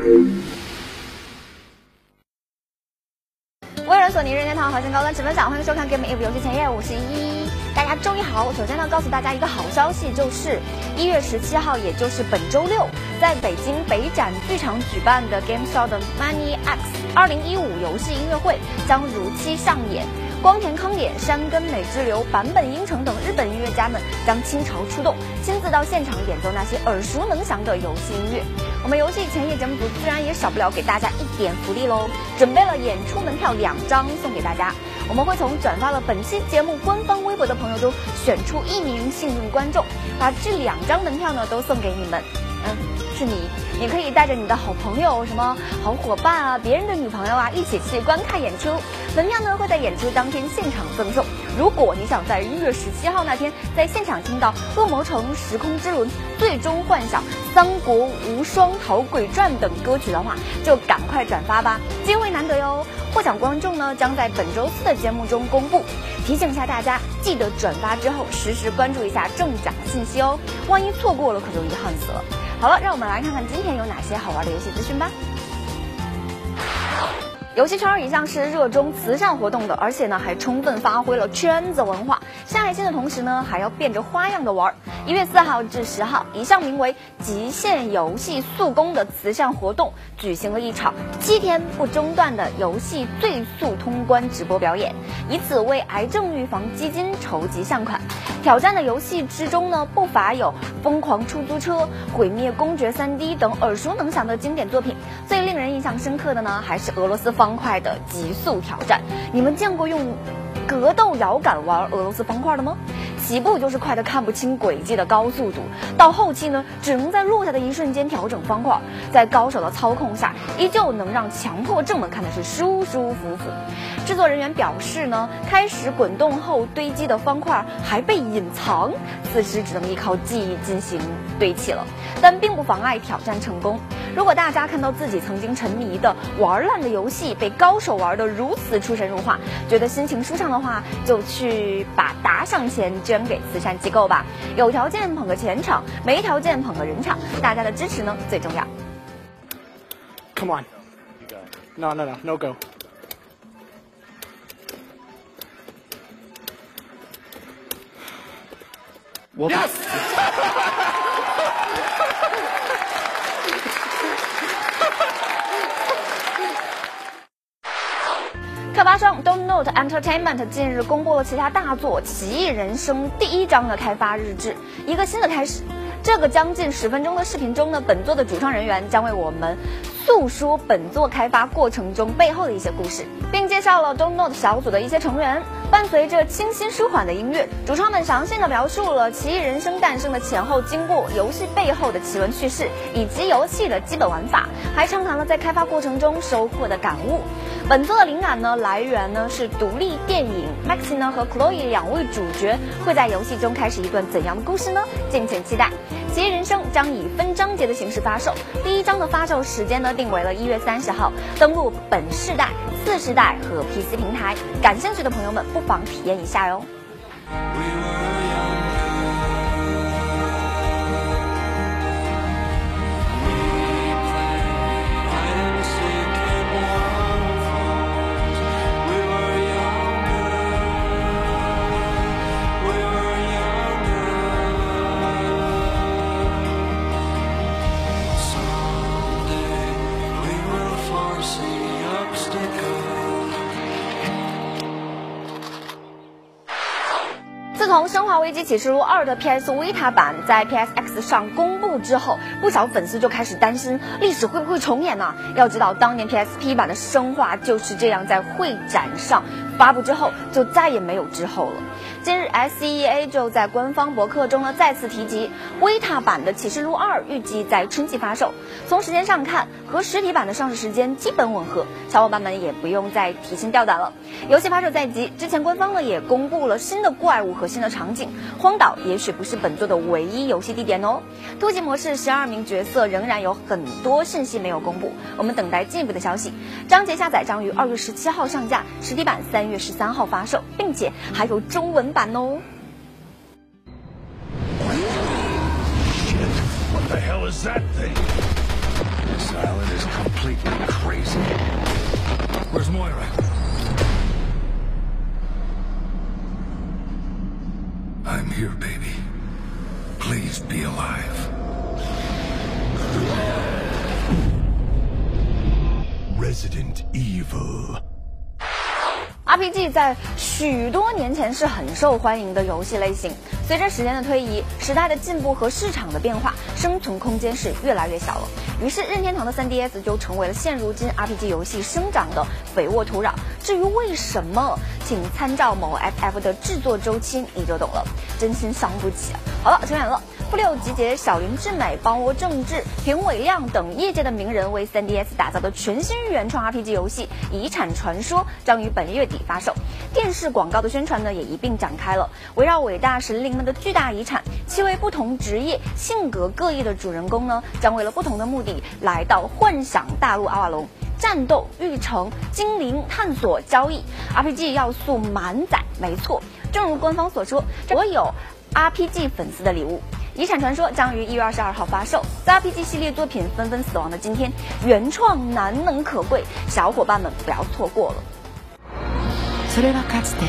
微软、索尼、任天堂、核心高端持分享，欢迎收看《game ev 游戏前夜》，我是一。大家周一好。首先呢，告诉大家一个好消息，就是一月十七号，也就是本周六，在北京北展剧场举办的 Game Show 的 Money X 二零一五游戏音乐会将如期上演。光田康也、山根美之流、坂本英成等日本音乐家们将倾巢出动，亲自到现场演奏那些耳熟能详的游戏音乐。我们游戏前夜节目组自然也少不了给大家一点福利喽，准备了演出门票两张送给大家。我们会从转发了本期节目官方微博的朋友中选出一名幸运观众，把这两张门票呢都送给你们。嗯，是你，你可以带着你的好朋友、什么好伙伴啊、别人的女朋友啊，一起去观看演出。门票呢会在演出当天现场赠送。如果你想在一月十七号那天在现场听到《恶魔城时空之轮》《最终幻想》《三国无双讨鬼传》等歌曲的话，就赶快转发吧，机会难得哟。获奖观众呢将在本周四的节目中公布。提醒一下大家，记得转发之后实时关注一下中奖信息哦，万一错过了可就遗憾死了。好了，让我们来看看今天有哪些好玩的游戏资讯吧。游戏圈一向是热衷慈善活动的，而且呢还充分发挥了圈子文化，献爱心的同时呢还要变着花样的玩。一月四号至十号，一项名为“极限游戏速攻”的慈善活动举行了一场七天不中断的游戏最速通关直播表演，以此为癌症预防基金筹集善款。挑战的游戏之中呢，不乏有《疯狂出租车》《毁灭公爵 3D》等耳熟能详的经典作品。最令人印象深刻的呢，还是俄罗斯方块的极速挑战。你们见过用格斗摇杆玩俄罗斯方块的吗？起步就是快得看不清轨迹的高速度，到后期呢，只能在落下的一瞬间调整方块，在高手的操控下，依旧能让强迫症们看的是舒舒服服。制作人员表示呢，开始滚动后堆积的方块还被隐藏，此时只能依靠记忆进行堆砌了，但并不妨碍挑战成功。如果大家看到自己曾经沉迷的玩烂的游戏被高手玩得如此出神入化，觉得心情舒畅的话，就去把打赏钱捐给慈善机构吧。有条件捧个钱场，没条件捧个人场，大家的支持呢最重要。Come on. No, no, no, no go. Yes! 开发商 Don't Note Entertainment 近日公布了其他大作《奇异人生》第一章的开发日志，一个新的开始。这个将近十分钟的视频中呢，本作的主创人员将为我们诉说本作开发过程中背后的一些故事，并介绍了 Don't Note 小组的一些成员。伴随着清新舒缓的音乐，主创们详细的描述了《奇异人生》诞生的前后经过、游戏背后的奇闻趣事以及游戏的基本玩法，还畅谈了在开发过程中收获的感悟。本作的灵感呢，来源呢是独立电影。Maxi 呢和 Chloe 两位主角会在游戏中开始一段怎样的故事呢？敬请期待。《奇异人生》将以分章节的形式发售，第一章的发售时间呢定为了一月三十号，登陆本世代、次世代和 PC 平台。感兴趣的朋友们不妨体验一下哟。危机：启示录二》的 PS Vita 版在 PSX 上公布之后，不少粉丝就开始担心历史会不会重演呢？要知道，当年 PSP 版的《生化》就是这样在会展上发布之后，就再也没有之后了。近日，SEA 就在官方博客中呢再次提及，Vita 版的《启示录2》预计在春季发售。从时间上看，和实体版的上市时间基本吻合，小伙伴们也不用再提心吊胆了。游戏发售在即，之前官方呢也公布了新的怪物和新的场景，荒岛也许不是本作的唯一游戏地点哦。突击模式十二名角色仍然有很多信息没有公布，我们等待进一步的消息。章节下载将于二月十七号上架，实体版三月十三号发售，并且还有中文版哦。 What the hell is that thing? This island is completely crazy. Where's Moira? I'm here, baby. Please be alive. Resident Evil. RPG 在许多年前是很受欢迎的游戏类型，随着时间的推移，时代的进步和市场的变化，生存空间是越来越小了。于是任天堂的 3DS 就成为了现如今 RPG 游戏生长的肥沃土壤。至于为什么，请参照某 FF 的制作周期，你就懂了。真心伤不起。好了，扯远了。富六集结小林智美、邦窝正治、平尾亮等业界的名人，为 3DS 打造的全新原创 RPG 游戏《遗产传说》将于本月底发售。电视广告的宣传呢，也一并展开了。围绕伟大神灵们的巨大遗产，七位不同职业、性格各异的主人公呢，将为了不同的目的来到幻想大陆阿瓦隆，战斗、育成、精灵探索、交易，RPG 要素满载。没错，正如官方所说，所有 RPG 粉丝的礼物。《遗产传说》将于一月二十二号发售。在 RPG 系列作品纷纷死亡的今天，原创难能可贵，小伙伴们不要错过了。それはかつて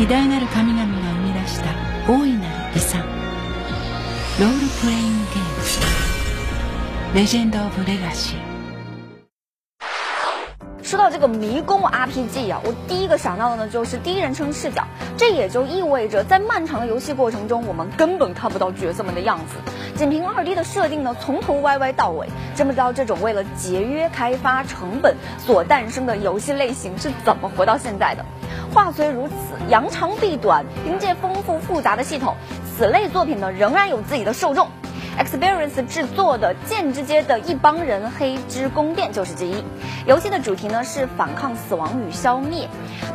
偉大なる神々が生み出した大いなる遺産ロールプレイングゲームレジェンド・オブ・レガシー说到这个迷宫 RPG 啊，我第一个想到的呢就是第一人称视角， 这也就意味着在漫长的游戏过程中，我们根本看不到角色们的样子。仅凭二 D 的设定呢，从头歪歪到尾，真不知道这种为了节约开发成本所诞生的游戏类型是怎么活到现在的。话虽如此，扬长避短，凭借丰富复杂的系统，此类作品呢仍然有自己的受众。Experience 制作的《剑之街的一帮人：黑之宫殿》就是之一。游戏的主题呢是反抗死亡与消灭。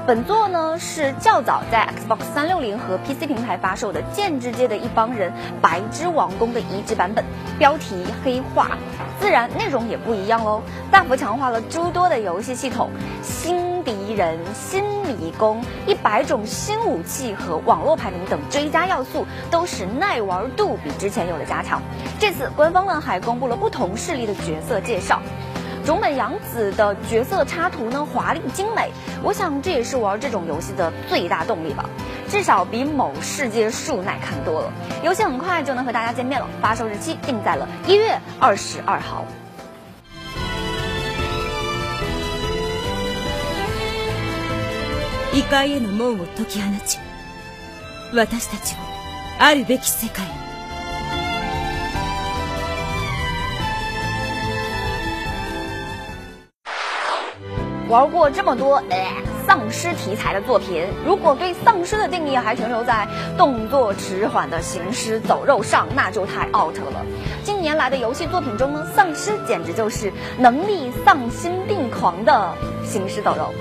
本作呢是较早在 Xbox 360和 PC 平台发售的《剑之街的一帮人：白之王宫》的移植版本，标题黑化，自然内容也不一样喽，大幅强化了诸多的游戏系统，新敌人、新迷宫、一百种新武器和网络排名等追加要素，都使耐玩度比之前有了加强。这次官方呢还公布了不同势力的角色介绍，种本洋子的角色插图呢华丽精美，我想这也是玩这种游戏的最大动力吧，至少比某世界树耐看多了。游戏很快就能和大家见面了，发售日期定在了一月二十二号。異界への門を解き放ち私たちをあるべき世界に玩过这么多呃丧尸题材的作品，如果对丧尸的定义还停留在动作迟缓的行尸走肉上，那就太 out 了。近年来的游戏作品中呢，丧尸简直就是能力丧心病狂的行尸走肉。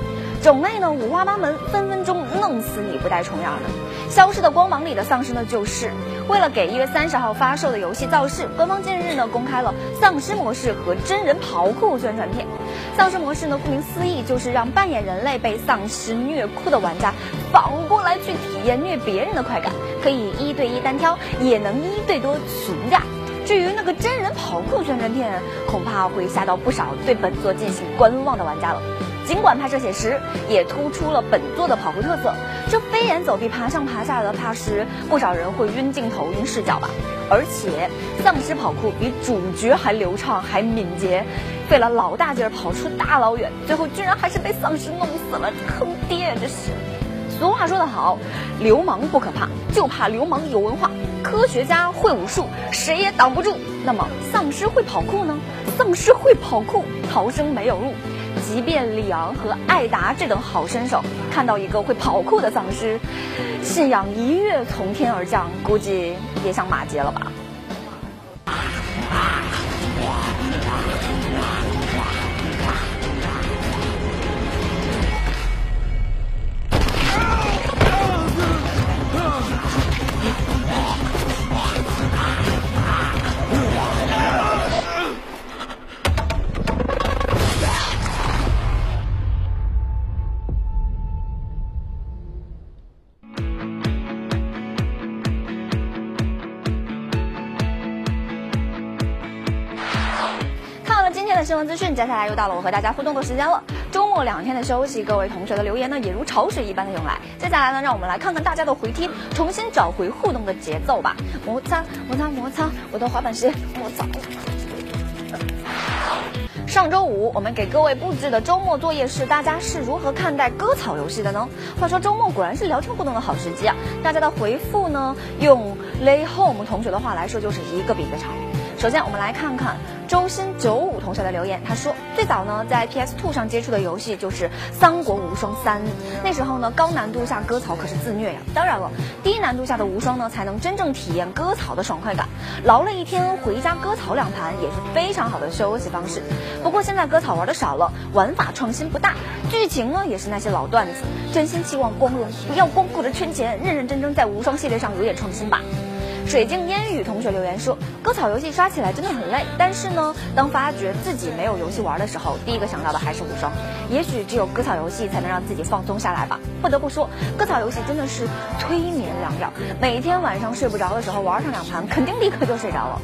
种类呢五花八门，分分钟弄死你不带重样的。消失的光芒里的丧尸呢，就是为了给一月三十号发售的游戏造势，官方近日呢公开了丧尸模式和真人跑酷宣传片。丧尸模式呢，顾名思义就是让扮演人类被丧尸虐哭的玩家反过来去体验虐别人的快感，可以一对一单挑，也能一对多群架。至于那个真人跑酷宣传片，恐怕会吓到不少对本作进行观望的玩家了。尽管拍摄写实，也突出了本作的跑酷特色。这飞檐走壁、爬上爬下的，怕是不少人会晕镜头、晕视角吧。而且，丧尸跑酷比主角还流畅、还敏捷，费了老大劲儿跑出大老远，最后居然还是被丧尸弄死了，坑爹！这是。俗话说得好，流氓不可怕，就怕流氓有文化。科学家会武术，谁也挡不住。那么，丧尸会跑酷呢？丧尸会跑酷，逃生没有路。即便里昂和艾达这等好身手，看到一个会跑酷的丧尸，信仰一跃从天而降，估计也想骂街了吧。讯，接下来又到了我和大家互动的时间了。周末两天的休息，各位同学的留言呢也如潮水一般的涌来。接下来呢，让我们来看看大家的回帖，重新找回互动的节奏吧。摩擦摩擦摩擦，我的滑板鞋摩擦。上周五，我们给各位布置的周末作业是：大家是如何看待割草游戏的呢？话说周末果然是聊天互动的好时机啊！大家的回复呢，用 Lay Home 同学的话来说，就是一个比一个长。首先，我们来看看周新九五同学的留言。他说，最早呢在 PS Two 上接触的游戏就是《三国无双三》，那时候呢高难度下割草可是自虐呀。当然了，低难度下的无双呢才能真正体验割草的爽快感。劳累一天回家割草两盘也是非常好的休息方式。不过现在割草玩的少了，玩法创新不大，剧情呢也是那些老段子。真心期望光荣不要光顾着圈钱，认认真真在无双系列上有点创新吧。水晶烟雨同学留言说，割草游戏刷起来真的很累，但是呢，当发觉自己没有游戏玩的时候，第一个想到的还是无双。也许只有割草游戏才能让自己放松下来吧。不得不说，割草游戏真的是催眠良药，每天晚上睡不着的时候玩上两盘，肯定立刻就睡着了。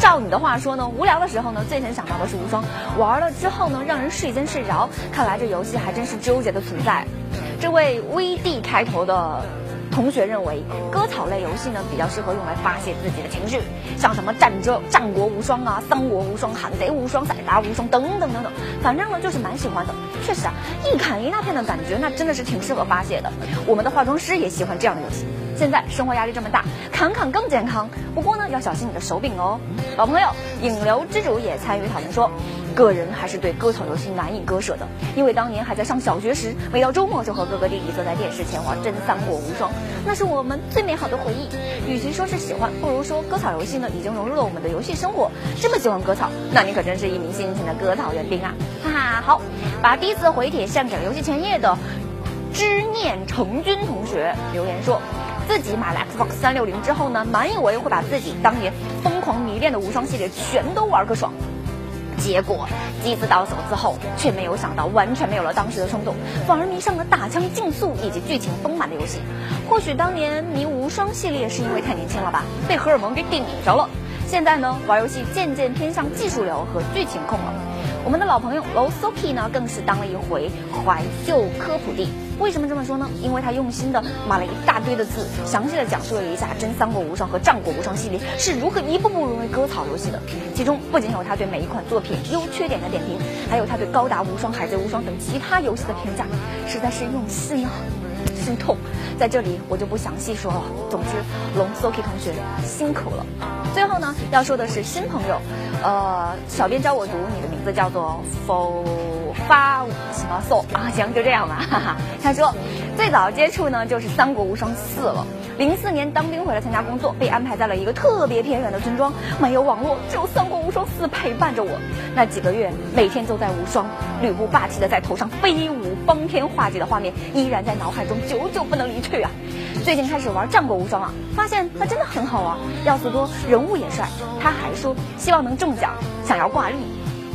照你的话说呢，无聊的时候呢，最先想到的是无双，玩了之后呢，让人瞬间睡着。看来这游戏还真是纠结的存在。这位 VD 开头的。同学认为，割草类游戏呢比较适合用来发泄自己的情绪，像什么战争、战国无双啊、三国无双、海贼无双、赛达无双等等等等，反正呢就是蛮喜欢的。确实啊，一砍一大片的感觉，那真的是挺适合发泄的。我们的化妆师也喜欢这样的游戏。现在生活压力这么大，砍砍更健康。不过呢，要小心你的手柄哦。老朋友引流之主也参与讨论说。个人还是对割草游戏难以割舍的，因为当年还在上小学时，每到周末就和哥哥弟弟坐在电视前玩真三国无双，那是我们最美好的回忆。与其说是喜欢，不如说割草游戏呢已经融入了我们的游戏生活。这么喜欢割草，那你可真是一名辛勤的割草园丁啊！哈哈，好，把第一次回帖献给了游戏前夜的知念成军同学，留言说自己买了 Xbox 三六零之后呢，满以为会把自己当年疯狂迷恋的无双系列全都玩个爽。结果机子到手之后，却没有想到完全没有了当时的冲动，反而迷上了打枪竞速以及剧情丰满的游戏。或许当年迷无双系列是因为太年轻了吧，被荷尔蒙给顶着了。现在呢，玩游戏渐渐偏向技术流和剧情控了。我们的老朋友 Low Soki 呢，更是当了一回怀旧科普帝。为什么这么说呢？因为他用心的码了一大堆的字，详细的讲述了一下真三国无双和战国无双系列是如何一步步沦为割草游戏的。其中不仅有他对每一款作品优缺点的点评，还有他对高达无双、海贼无双等其他游戏的评价，实在是用心啊。心痛，在这里我就不详细说了。总之，龙 Soki 同学辛苦了。最后呢，要说的是新朋友，呃，小编教我读你的名字叫做否发什么 so 啊？行，就这样吧。哈哈。他说，最早接触呢就是《三国无双四》了。零四年当兵回来参加工作，被安排在了一个特别偏远的村庄，没有网络，只有《三国无双四》陪伴着我。那几个月，每天都在无双，吕布霸气的在头上飞舞，方天画戟的画面依然在脑海中久久不能离去啊！最近开始玩战国无双了，发现它真的很好玩，要素多，人物也帅。他还说希望能中奖，想要挂历。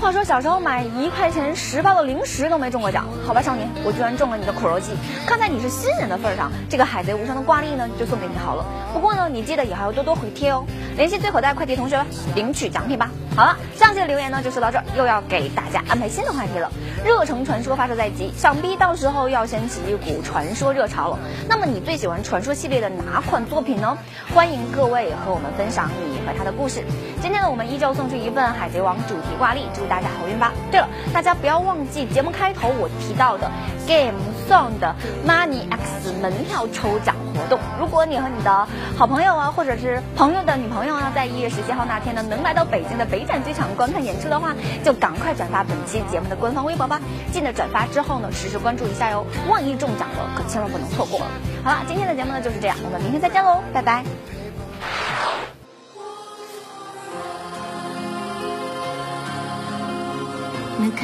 话说小时候买一块钱十包的零食都没中过奖，好吧，少年，我居然中了你的苦肉计。看在你是新人的份上，这个海贼无双的挂历呢就送给你好了。不过呢，你记得以后要多多回贴哦。联系最口袋快递同学领取奖品吧。好了，上期的留言呢就说到这儿，又要给大家安排新的话题了。热成传说发售在即，想必到时候要掀起一股传说热潮了。那么你最喜欢传说系列的哪款作品呢？欢迎各位和我们分享你和他的故事。今天呢，我们依旧送出一份海贼王主题挂历，祝。大家好运吧！对了，大家不要忘记节目开头我提到的 Game Song 的 Money X 门票抽奖活动。如果你和你的好朋友啊，或者是朋友的女朋友啊，在一月十七号那天呢，能来到北京的北展剧场观看演出的话，就赶快转发本期节目的官方微博吧。记得转发之后呢，实时关注一下哟，万一中奖了，可千万不能错过了。好了，今天的节目呢就是这样，我们明天再见喽，拜拜。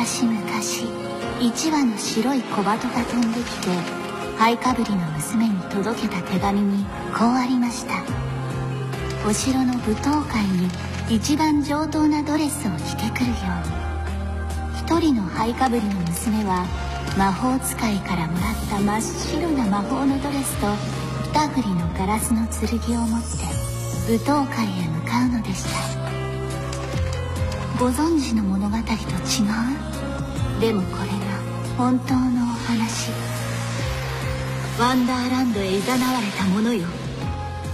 昔々一羽の白い小鳩が飛んできて 灰かぶりの娘に届けた手紙にこうありました。お城の舞踏会に一番上等なドレスを着てくるよう一人の灰かぶりの娘は魔法使いからもらった真っ白な魔法のドレスと二振りのガラスの剣を持って舞踏会へ向かうのでした。ご存知の物語と違う？でもこれが本当のお話。ワンダーランドへ誘われた者よ。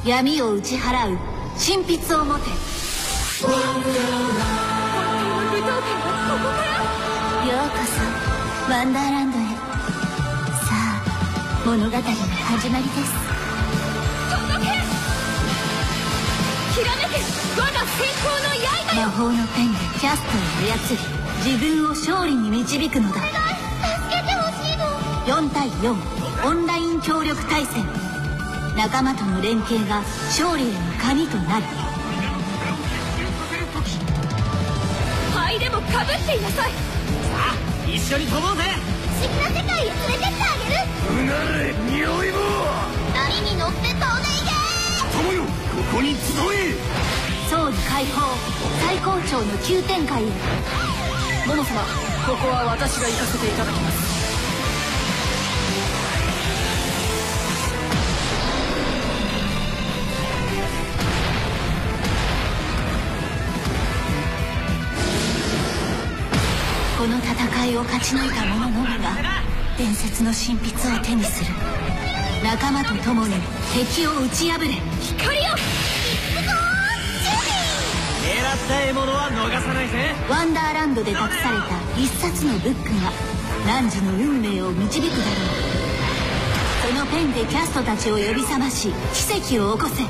闇を打ち払う神筆を持て。武道館はここからようこそワンダーランドへ。さあ物語の始まりです。届けきらめけ我が先行の刃よ。魔法のペンでキャストを操り自分を勝利に導くのだ。助けてほしいの。4対4オンライン協力対戦。仲間との連携が勝利への鍵となる。灰でもかぶっていなさい。一緒に飛ぼうぜ。不思議な世界へ連れてってあげる。うなれ匂い棒波に乗って飛んでいけ。友よ。ここに集え。ソウル解放。最高潮の急展開へ。モモ様ここは私が行かせていただきます戦いを勝ち抜いた者のみが伝説の神筆を手にする。仲間と共に敵を打ち破れ。光を！狙った獲物は逃さないぜ。ワンダーランドで隠された一冊のブックが汝の運命を導くだろう。そのペンでキャストたちを呼び覚まし奇跡を起こせ